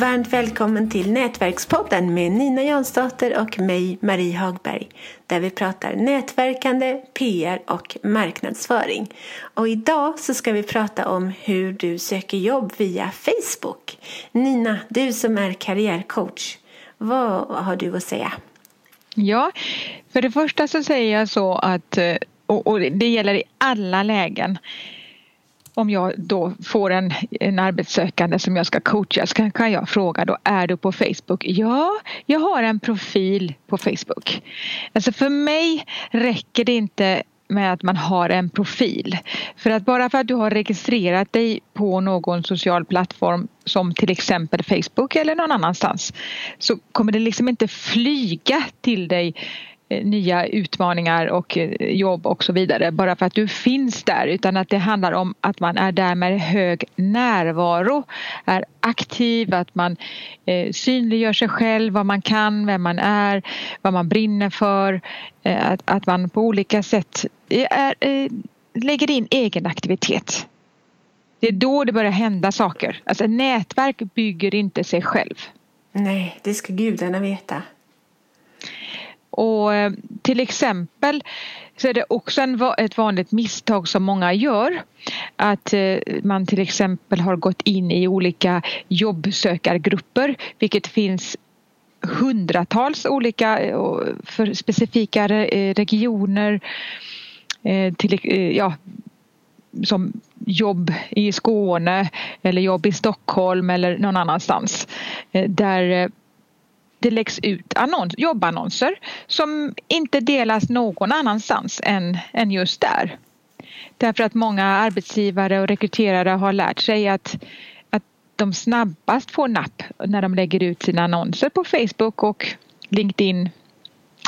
Varmt välkommen till Nätverkspodden med Nina Jansdotter och mig, Marie Hagberg, där vi pratar nätverkande, PR och marknadsföring. Och idag så ska vi prata om hur du söker jobb via Facebook. Nina, du som är karriärcoach, vad har du att säga? Ja, för det första så säger jag så att, eh, och det gäller i alla lägen, om jag då får en, en arbetssökande som jag ska coacha så kan, kan jag fråga då, är du på Facebook? Ja, jag har en profil på Facebook. Alltså för mig räcker det inte med att man har en profil. För att bara för att du har registrerat dig på någon social plattform som till exempel Facebook eller någon annanstans så kommer det liksom inte flyga till dig Eh, nya utmaningar och eh, jobb och så vidare bara för att du finns där utan att det handlar om att man är där med hög närvaro, är aktiv, att man eh, synliggör sig själv, vad man kan, vem man är, vad man brinner för, att, att man på olika sätt är, lägger in egen aktivitet. Det är då det börjar hända saker. Alltså nätverk bygger inte sig själv. Nej, det ska gudarna veta. Och eh, till exempel så är det också en, ett vanligt misstag som många gör att eh, man till exempel har gått in i olika jobbsökargrupper vilket finns hundratals olika eh, för specifika regioner till, ja, som jobb i Skåne eller jobb i Stockholm eller någon annanstans där det läggs ut annons, jobbannonser som inte delas någon annanstans än, än just där. Därför att många arbetsgivare och rekryterare har lärt sig att, att de snabbast får napp när de lägger ut sina annonser på Facebook och LinkedIn,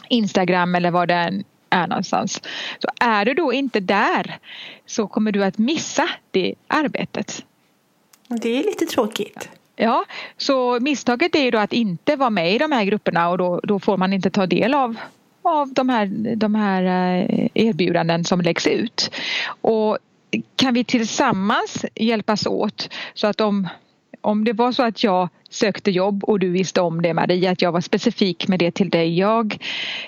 Instagram eller vad det än är någonstans. Så är du då inte där så kommer du att missa det arbetet. Det är lite tråkigt. Ja, så misstaget är ju då att inte vara med i de här grupperna och då, då får man inte ta del av av de här, de här eh, erbjudanden som läggs ut. Och kan vi tillsammans hjälpas åt så att om om det var så att jag sökte jobb och du visste om det Maria, att jag var specifik med det till dig. Jag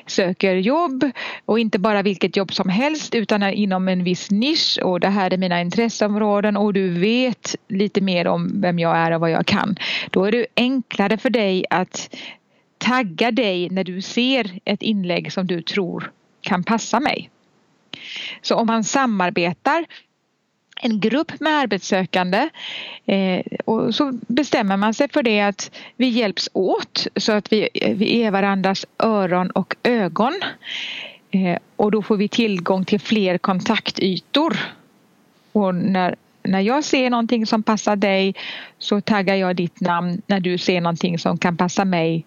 söker jobb och inte bara vilket jobb som helst utan inom en viss nisch och det här är mina intresseområden och du vet lite mer om vem jag är och vad jag kan. Då är det enklare för dig att tagga dig när du ser ett inlägg som du tror kan passa mig. Så om man samarbetar en grupp med arbetssökande eh, och så bestämmer man sig för det att vi hjälps åt så att vi, vi är varandras öron och ögon. Eh, och då får vi tillgång till fler kontaktytor. Och när, när jag ser någonting som passar dig så taggar jag ditt namn. När du ser någonting som kan passa mig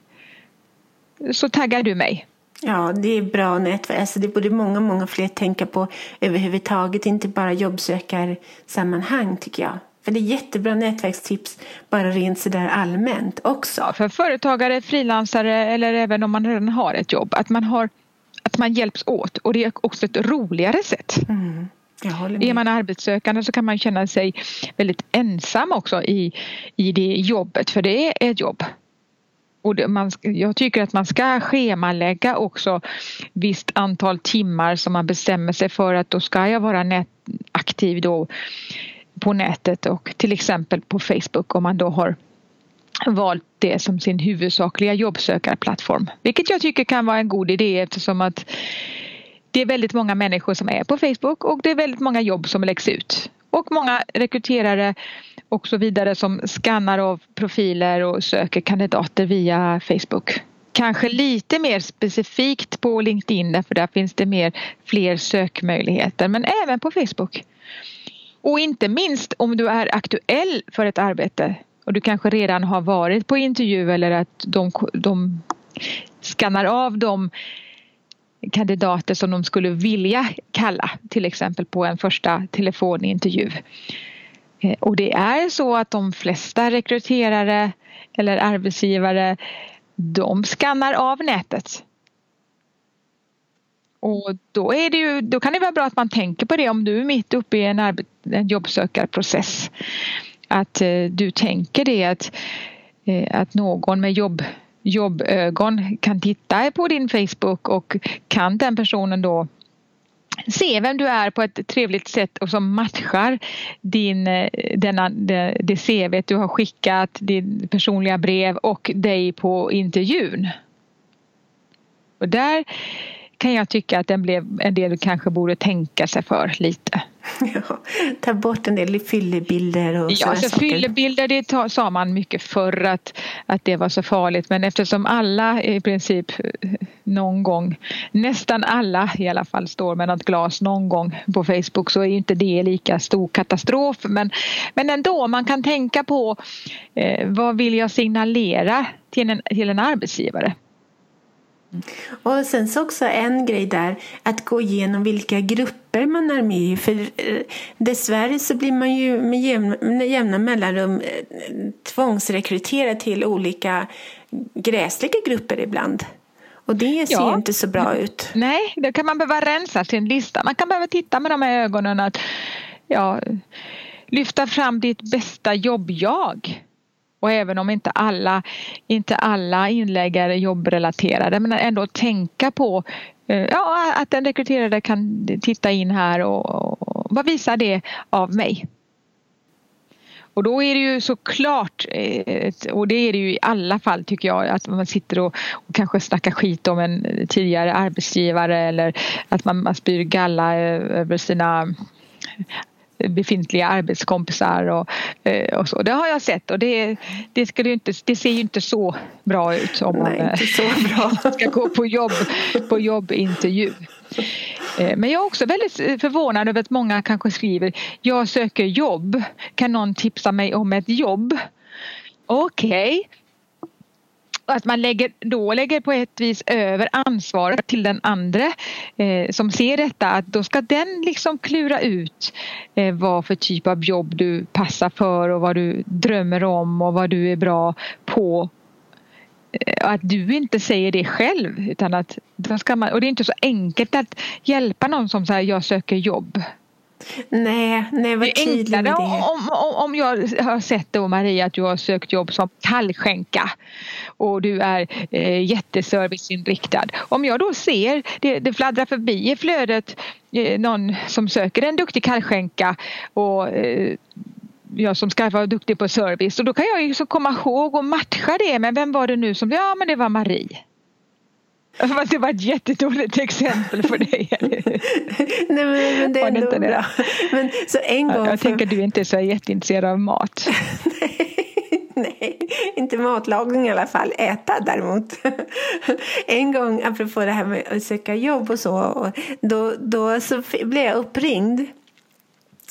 så taggar du mig. Ja, det är bra nätverk. Alltså det borde många, många fler tänka på överhuvudtaget. Inte bara jobbsökarsammanhang tycker jag. För det är jättebra nätverkstips bara rent sådär allmänt också. För företagare, frilansare eller även om man redan har ett jobb. Att man, har, att man hjälps åt och det är också ett roligare sätt. Mm. Är man arbetssökande så kan man känna sig väldigt ensam också i, i det jobbet för det är ett jobb. Och det, man, jag tycker att man ska schemalägga också visst antal timmar som man bestämmer sig för att då ska jag vara nät, aktiv då på nätet och till exempel på Facebook om man då har valt det som sin huvudsakliga jobbsökarplattform. Vilket jag tycker kan vara en god idé eftersom att det är väldigt många människor som är på Facebook och det är väldigt många jobb som läggs ut. Och många rekryterare och så vidare som skannar av profiler och söker kandidater via Facebook. Kanske lite mer specifikt på LinkedIn för där finns det mer fler sökmöjligheter men även på Facebook. Och inte minst om du är aktuell för ett arbete och du kanske redan har varit på intervju eller att de, de skannar av de kandidater som de skulle vilja kalla till exempel på en första telefonintervju. Eh, och det är så att de flesta rekryterare eller arbetsgivare de skannar av nätet. Och då, är det ju, då kan det vara bra att man tänker på det om du är mitt uppe i en, en jobbsökarprocess. Att eh, du tänker det att eh, att någon med jobb jobbögon kan titta på din Facebook och kan den personen då se vem du är på ett trevligt sätt och som matchar din, eh, denna, det, det CV du har skickat, ditt personliga brev och dig på intervjun. Och där kan jag tycka att den blev en del kanske borde tänka sig för lite. Ja, ta bort en del fyllebilder och Ja, alltså fyllebilder det sa man mycket förr att, att det var så farligt. Men eftersom alla i princip någon gång, nästan alla i alla fall står med något glas någon gång på Facebook så är inte det lika stor katastrof. Men, men ändå man kan tänka på eh, vad vill jag signalera till en, till en arbetsgivare. Och sen så också en grej där, att gå igenom vilka grupper man är med i. För eh, dessvärre så blir man ju med jämna, mellanrum eh, tvångsrekryterad till olika gräsliga grupper ibland. Och det ser ja. inte så bra ut. Nej, då kan man behöva rensa sin lista. Man kan behöva titta med de här ögonen att ja, lyfta fram ditt bästa jobb-jag. Och även om inte alla, inte alla inlägg är jobbrelaterade men ändå tänka på eh, ja, att den rekryterade kan titta in här och, och vad visar det av mig? Och då är det ju såklart, eh, och det är det ju i alla fall tycker jag, att man sitter och, och kanske snackar skit om en tidigare arbetsgivare eller att man, man spyr galla eh, över sina befintliga arbetskompisar och, eh, och så. Det har jag sett och det, det, skulle inte, det ser ju inte så bra ut om Nej, man så bra. ska gå på, jobb, på jobbintervju. Eh, men jag är också väldigt förvånad över att många kanske skriver Jag söker jobb. Kan någon tipsa mig om ett jobb? Okej, okay att man lägger, då lägger på ett vis över ansvaret till den andra eh, som ser detta att då ska den liksom klura ut eh, vad för typ av jobb du passar för och vad du drömmer om och vad du är bra på. Eh, att du inte säger det själv utan att då ska man, och det är inte så enkelt att hjälpa någon som säger jag söker jobb. Nej, nej var tydlig med det. Om, om, om jag har sett då Maria att du har sökt jobb som kallskänka och du är eh, jätteserviceinriktad. Om jag då ser det, det fladdrar förbi i flödet eh, någon som söker en duktig kallskänka och eh, jag som ska vara duktig på service och då kan jag ju så komma ihåg och matcha det men vem var det nu som, ja men det var Marie. Fast det var ett jättedåligt exempel för dig. Nej men, men det är ändå bra. Men, så en gång jag för... tänker du inte är så jätteintresserad av mat. Nej, inte matlagning i alla fall. Äta däremot. en gång, apropå det här med att söka jobb och så, då, då så blev jag uppringd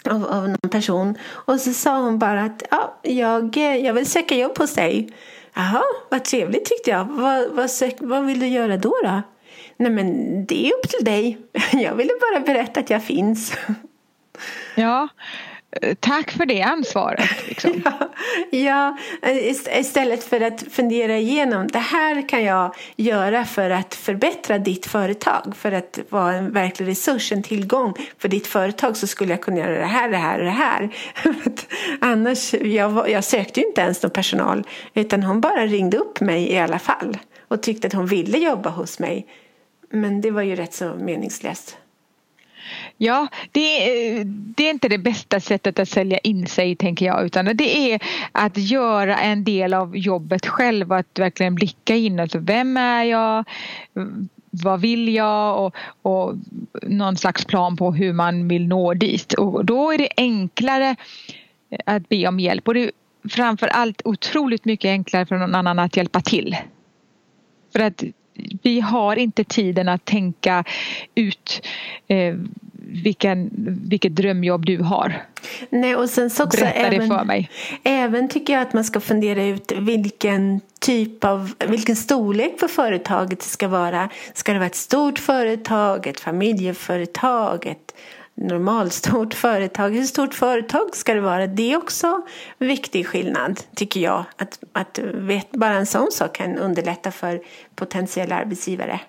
av, av någon person och så sa hon bara att ja, jag, jag vill söka jobb hos dig. Jaha, vad trevligt tyckte jag. Vad, vad, vad vill du göra då? då? Nej men det är upp till dig. Jag ville bara berätta att jag finns. Ja, Eh, tack för det ansvaret. Liksom. ja, eh, istället för att fundera igenom det här kan jag göra för att förbättra ditt företag. För att vara en verklig resurs, en tillgång för ditt företag så skulle jag kunna göra det här, det här och det här. Annars, jag, jag sökte ju inte ens någon personal utan hon bara ringde upp mig i alla fall och tyckte att hon ville jobba hos mig. Men det var ju rätt så meningslöst. Ja, det, eh, det, är inte det bästa sättet att sälja in sig tänker jag utan det är att göra en del av jobbet själv och att verkligen blicka in. Alltså, vem är jag? Vad vill jag? Och, och någon slags plan på hur man vill nå dit. Och då är det enklare att be om hjälp och det är framför allt otroligt mycket enklare för någon annan att hjälpa till. För att vi har inte tiden att tänka ut eh, vilken, vilket drömjobb du har. Nej, och sen så också Berätta även, det för mig. Även tycker jag att man ska fundera ut vilken typ av, vilken storlek på företaget det ska vara. Ska det vara ett stort företag, ett familjeföretag, ett normalstort företag. Hur stort företag ska det vara? Det är också en viktig skillnad tycker jag. Att, att vet, bara en sån sak kan underlätta för potentiella arbetsgivare.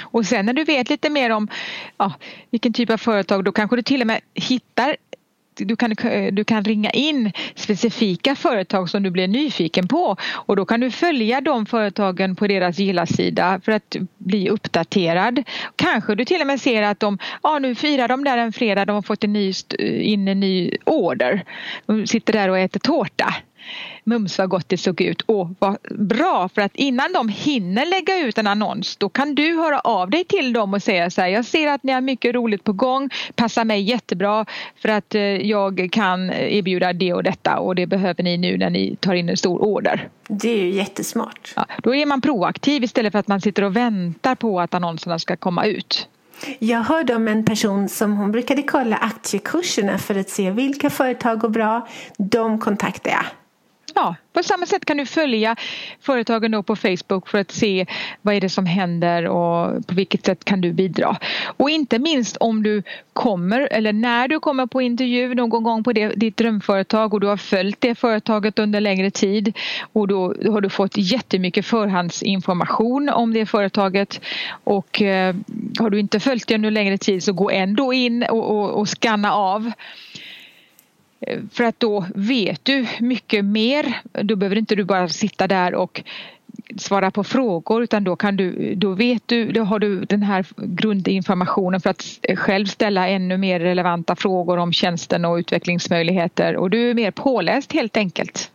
Och sen när du vet lite mer om ja, vilken typ av företag då kanske du till och med hittar du kan, eh, du kan ringa in specifika företag som du blir nyfiken på och då kan du följa de företagen på deras gilla-sida för att bli uppdaterad. Kanske du till och med ser att de, ja nu firar de där en fredag, de har fått en ny, in en ny order. De sitter där och äter tårta mums vad gott det såg ut. Åh, vad bra! För att innan de hinner lägga ut en annons då kan du höra av dig till dem och säga så här, jag ser att ni har mycket roligt på gång, passar mig jättebra för att eh, jag kan erbjuda det och detta och det behöver ni nu när ni tar in en stor order. Det är ju jättesmart. Ja, då är man proaktiv istället för att man sitter och väntar på att annonserna ska komma ut. Jag hörde om en person som hon brukade kolla aktiekurserna för att se vilka företag går bra. De kontaktade jag. Ja, på samma sätt kan du följa företagen då på Facebook för att se vad är det som händer och på vilket sätt kan du bidra. Och inte minst om du kommer eller när du kommer på intervju någon gång på det, ditt drömföretag och du har följt det företaget under längre tid och då har du fått jättemycket förhandsinformation om det företaget och eh, har du inte följt det under längre tid så gå ändå in och, och, och skanna av Eh, för att då vet du mycket mer. Då behöver inte du bara sitta där och svara på frågor utan då kan du, då vet du, då har du den här grundinformationen för att själv ställa ännu mer relevanta frågor om tjänsten och utvecklingsmöjligheter och du är mer påläst helt enkelt.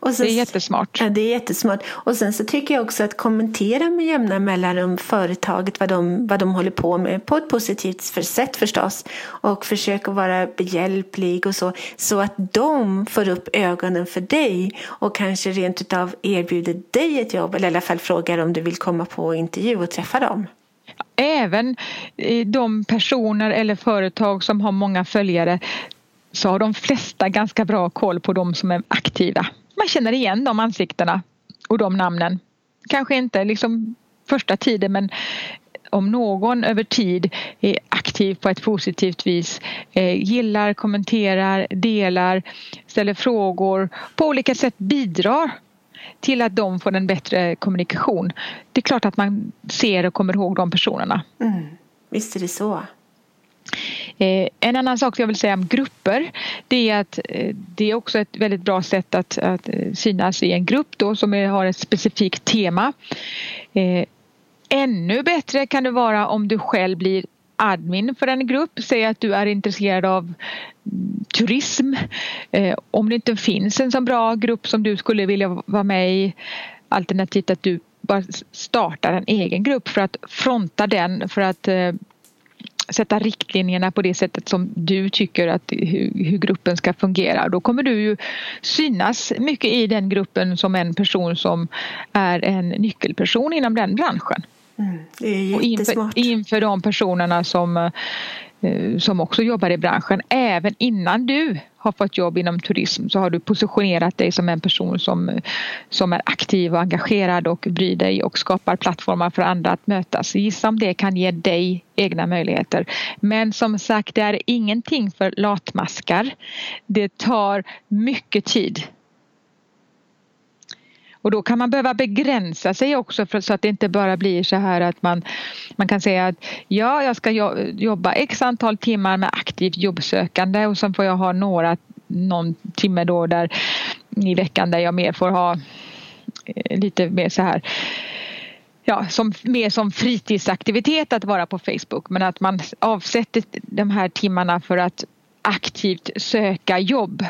Så, det är jättesmart. Ja, det är jättesmart. Och sen så tycker jag också att kommentera med jämna mellanrum företaget, vad de, vad de håller på med på ett positivt sätt förstås. Och försöka vara behjälplig och så. Så att de får upp ögonen för dig och kanske rent utav erbjuder dig ett jobb. Eller i alla fall frågar om du vill komma på intervju och träffa dem. Även de personer eller företag som har många följare så har de flesta ganska bra koll på de som är aktiva man känner igen de ansiktena och de namnen. Kanske inte liksom första tiden men om någon över tid är aktiv på ett positivt vis, eh, gillar, kommenterar, delar, ställer frågor, på olika sätt bidrar till att de får en bättre kommunikation. Det är klart att man ser och kommer ihåg de personerna. Mm. Visst är det så. Eh, en annan sak jag vill säga om grupper det är att eh, det är också ett väldigt bra sätt att, att eh, synas i en grupp då som har ett specifikt tema. Ännu bättre kan det vara om du själv blir admin för en grupp. Säg att du är intresserad av mm, turism. Om det inte finns en så bra grupp som du skulle vilja vara med i alternativt att du bara startar en egen grupp för att fronta den för att sätta riktlinjerna på det sättet som du tycker att hur, hur, gruppen ska fungera. Då kommer du ju synas mycket i den gruppen som en person som är en nyckelperson inom den branschen. Mm, det är Och inför, inför de personerna som Eh, som också jobbar i branschen. Även innan du har fått jobb inom turism så har du positionerat dig som en person som, som är aktiv och engagerad och bryr dig och skapar plattformar för andra att mötas. Gissa om det kan ge dig egna möjligheter. Men som sagt, det är ingenting för latmaskar. Det tar mycket tid och då kan man behöva begränsa sig också för, så att det inte bara blir så här att man, man kan säga att ja, jag ska jobba x antal timmar med aktivt jobbsökande och sen får jag ha några, någon timme då där i veckan där jag mer får ha eh, lite mer så här ja, som, mer som fritidsaktivitet att vara på Facebook. Men att man avsätter de här timmarna för att aktivt söka jobb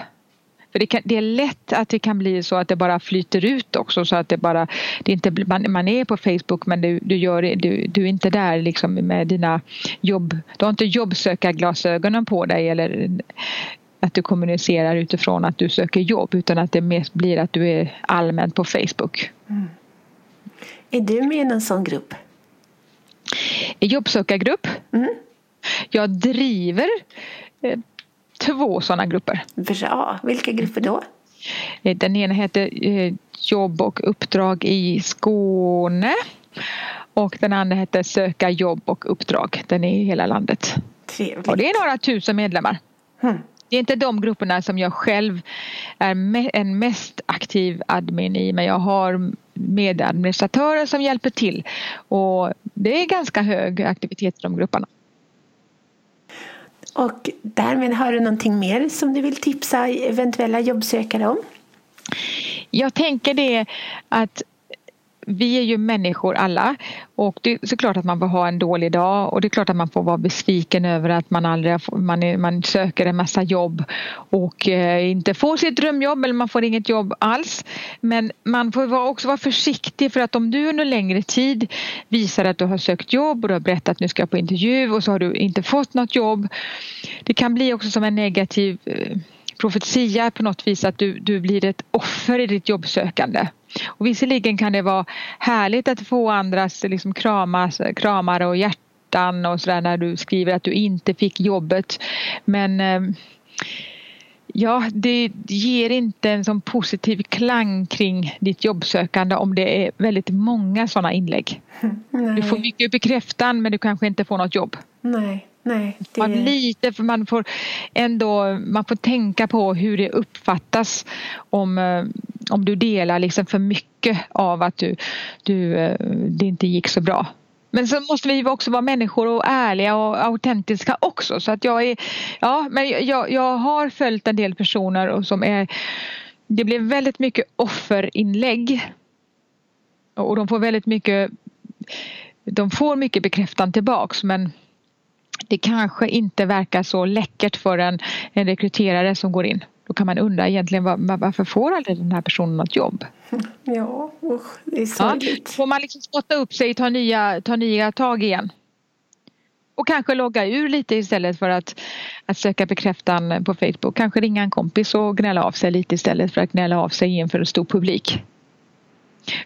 för det, kan, det, är lätt att det kan bli så att det bara flyter ut också så att det bara det inte, man, man är på Facebook men du, du, gör, du, du är inte där liksom med dina jobb, du har inte jobbsökarglasögonen på dig eller att du kommunicerar utifrån att du söker jobb utan att det mest blir att du är allmänt på Facebook. Mm. Är du med i någon sån grupp? Jobbsökargrupp? Mm. Jag driver eh, två sådana grupper. Bra. Vilka grupper då? Eh, den ena heter eh, Jobb och uppdrag i Skåne. Och den andra heter Söka jobb och uppdrag. Den är i hela landet. Trevligt. Och det är några tusen medlemmar. Hmm. Det är inte de grupperna som jag själv är en mest aktiv admin i men jag har medadministratörer som hjälper till. Och det är ganska hög aktivitet i de grupperna. Och därmed har du någonting mer som du vill tipsa eventuella jobbsökare om? Jag tänker det att vi är ju människor alla och det är såklart att man får ha en dålig dag och det är klart att man får vara besviken över att man aldrig man, är, man söker en massa jobb och eh, inte får sitt drömjobb eller man får inget jobb alls. Men man får också vara försiktig för att om du under längre tid visar att du har sökt jobb och du har berättat att nu ska jag på intervju och så har du inte fått något jobb. Det kan bli också som en negativ eh, profetia på något vis att du, du blir ett offer i ditt jobbsökande. Och visserligen kan det vara härligt att få andras liksom kramas, kramar och hjärtan och sådär när du skriver att du inte fick jobbet. Men eh, Ja, det ger inte en sån positiv klang kring ditt jobbsökande om det är väldigt många sådana inlägg. Nej. Du får mycket bekräftan men du kanske inte får något jobb. Nej. Nej, det... man lite, för man får ändå man får tänka på hur det uppfattas om, eh, om du delar liksom för mycket av att du, du, eh, det inte gick så bra. Men så måste vi också vara människor och ärliga och autentiska också. Så att jag är, ja, men jag, jag har följt en del personer som är det blir väldigt mycket offerinlägg. Och de får väldigt mycket de får mycket bekräftan tillbaks men det kanske inte verkar så läckert för en, en rekryterare som går in. Då kan man undra egentligen var, varför får aldrig den här personen något jobb? Ja, usch, det är sorgligt. Ja, får man liksom spotta upp sig, ta nya, ta nya tag igen? Och kanske logga ur lite istället för att, att söka bekräftan på Facebook. Kanske ringa en kompis och gnälla av sig lite istället för att gnälla av sig inför en stor publik.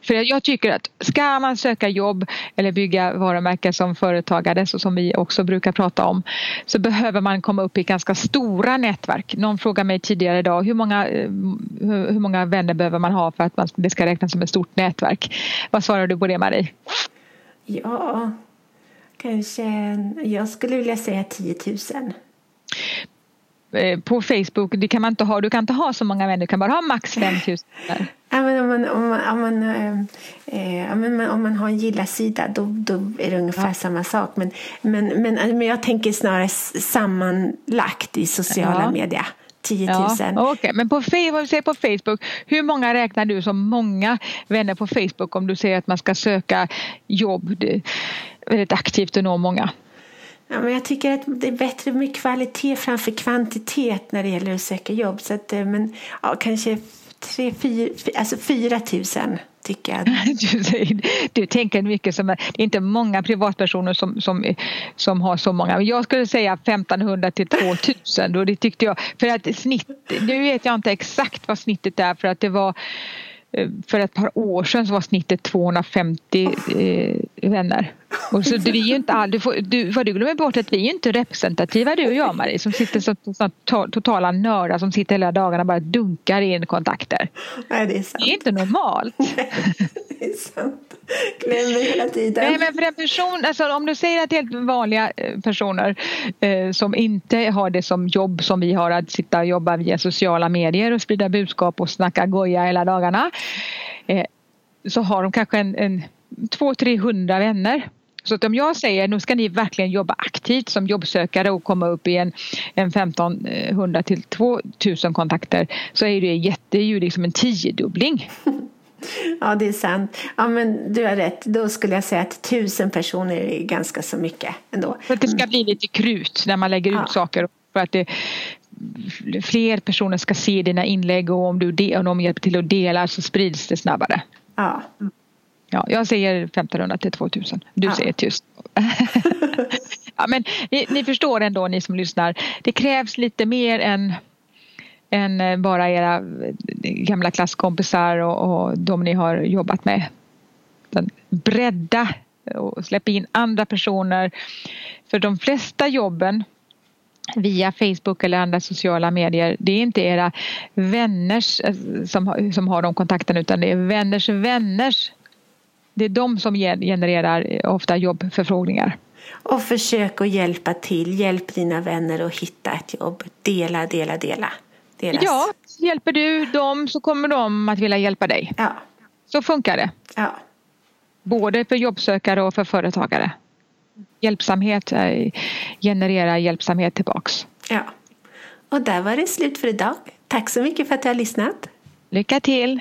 För jag tycker att ska man söka jobb eller bygga varumärken som företagare så som vi också brukar prata om så behöver man komma upp i ganska stora nätverk. Någon frågade mig tidigare idag hur många, hur många vänner behöver man ha för att man, det ska räknas som ett stort nätverk? Vad svarar du på det Marie? Ja, kanske jag skulle vilja säga 10 000 på Facebook, det kan man inte ha, du kan inte ha så många vänner, du kan bara ha max 5000. Ja, men om, man, om, man, om, man, eh, eh om man har en gilla-sida då, då är det ungefär ja. samma sak. Men, men, men, men jag tänker snarare sammanlagt i sociala ja. medier. 10 000. Ja, okay. Men på, vad säger på Facebook, hur många räknar du som många vänner på Facebook om du säger att man ska söka jobb väldigt aktivt och nå många? Ja, men jag tycker att det är bättre med kvalitet framför kvantitet när det gäller att söka jobb. Så att, eh, men, ja, kanske tre, fyra, alltså fyra tusen tycker jag. Du, du tänker mycket som, det är inte många privatpersoner som, som, som har så många. Jag skulle säga 1500 till 2000 och det tyckte jag, för att snitt, nu vet jag inte exakt vad snittet är för att det var eh, för ett par år sedan så var snittet 250 eh, vänner. Och så du, är ju inte all, du, får, du, vad du glömmer bort att vi är inte representativa du och jag Marie som sitter som, som totala nördar som sitter hela dagarna och bara dunkar in kontakter. Nej det är sant. Det är inte normalt. Nej, det är sant. Glömmer hela tiden. Nej men för en person, alltså om du säger att helt vanliga eh, personer eh, som inte har det som jobb som vi har att sitta och jobba via sociala medier och sprida budskap och snacka goja hela dagarna eh, så har de kanske en, en 200-300 vänner så att om jag säger nu ska ni verkligen jobba aktivt som jobbsökare och komma upp i en, en 1500 till 2000 kontakter så är det, jätte, det är ju liksom en tiodubbling. Ja, det är sant. Ja, men du har rätt. Då skulle jag säga att tusen personer är ganska så mycket ändå. För att det ska bli lite krut när man lägger ut ja. saker. För att det, fler personer ska se dina inlägg och om, du om de hjälper till att dela så sprids det snabbare. Ja. Ja, jag säger 1500 till 2000. Du ja. säger tyst. ja, men ni, ni, förstår ändå ni som lyssnar. Det krävs lite mer än, än bara era gamla klasskompisar och, och de ni har jobbat med. Den bredda och släppa in andra personer. För de flesta jobben via Facebook eller andra sociala medier. Det är inte era vänners eh, som, som har de kontakterna utan det är vänners vänners det är de som genererar eh, ofta jobbförfrågningar. Och försök att hjälpa till. Hjälp dina vänner att hitta ett jobb. Dela, dela, dela. Delas. Ja, hjälper du dem så kommer de att vilja hjälpa dig. Ja. Så funkar det. Ja. Både för jobbsökare och för företagare. hjälpsamhet eh, genererar hjälpsamhet tillbaks. Ja. Och där var det slut för idag. Tack så mycket för att du har lyssnat. Lycka till!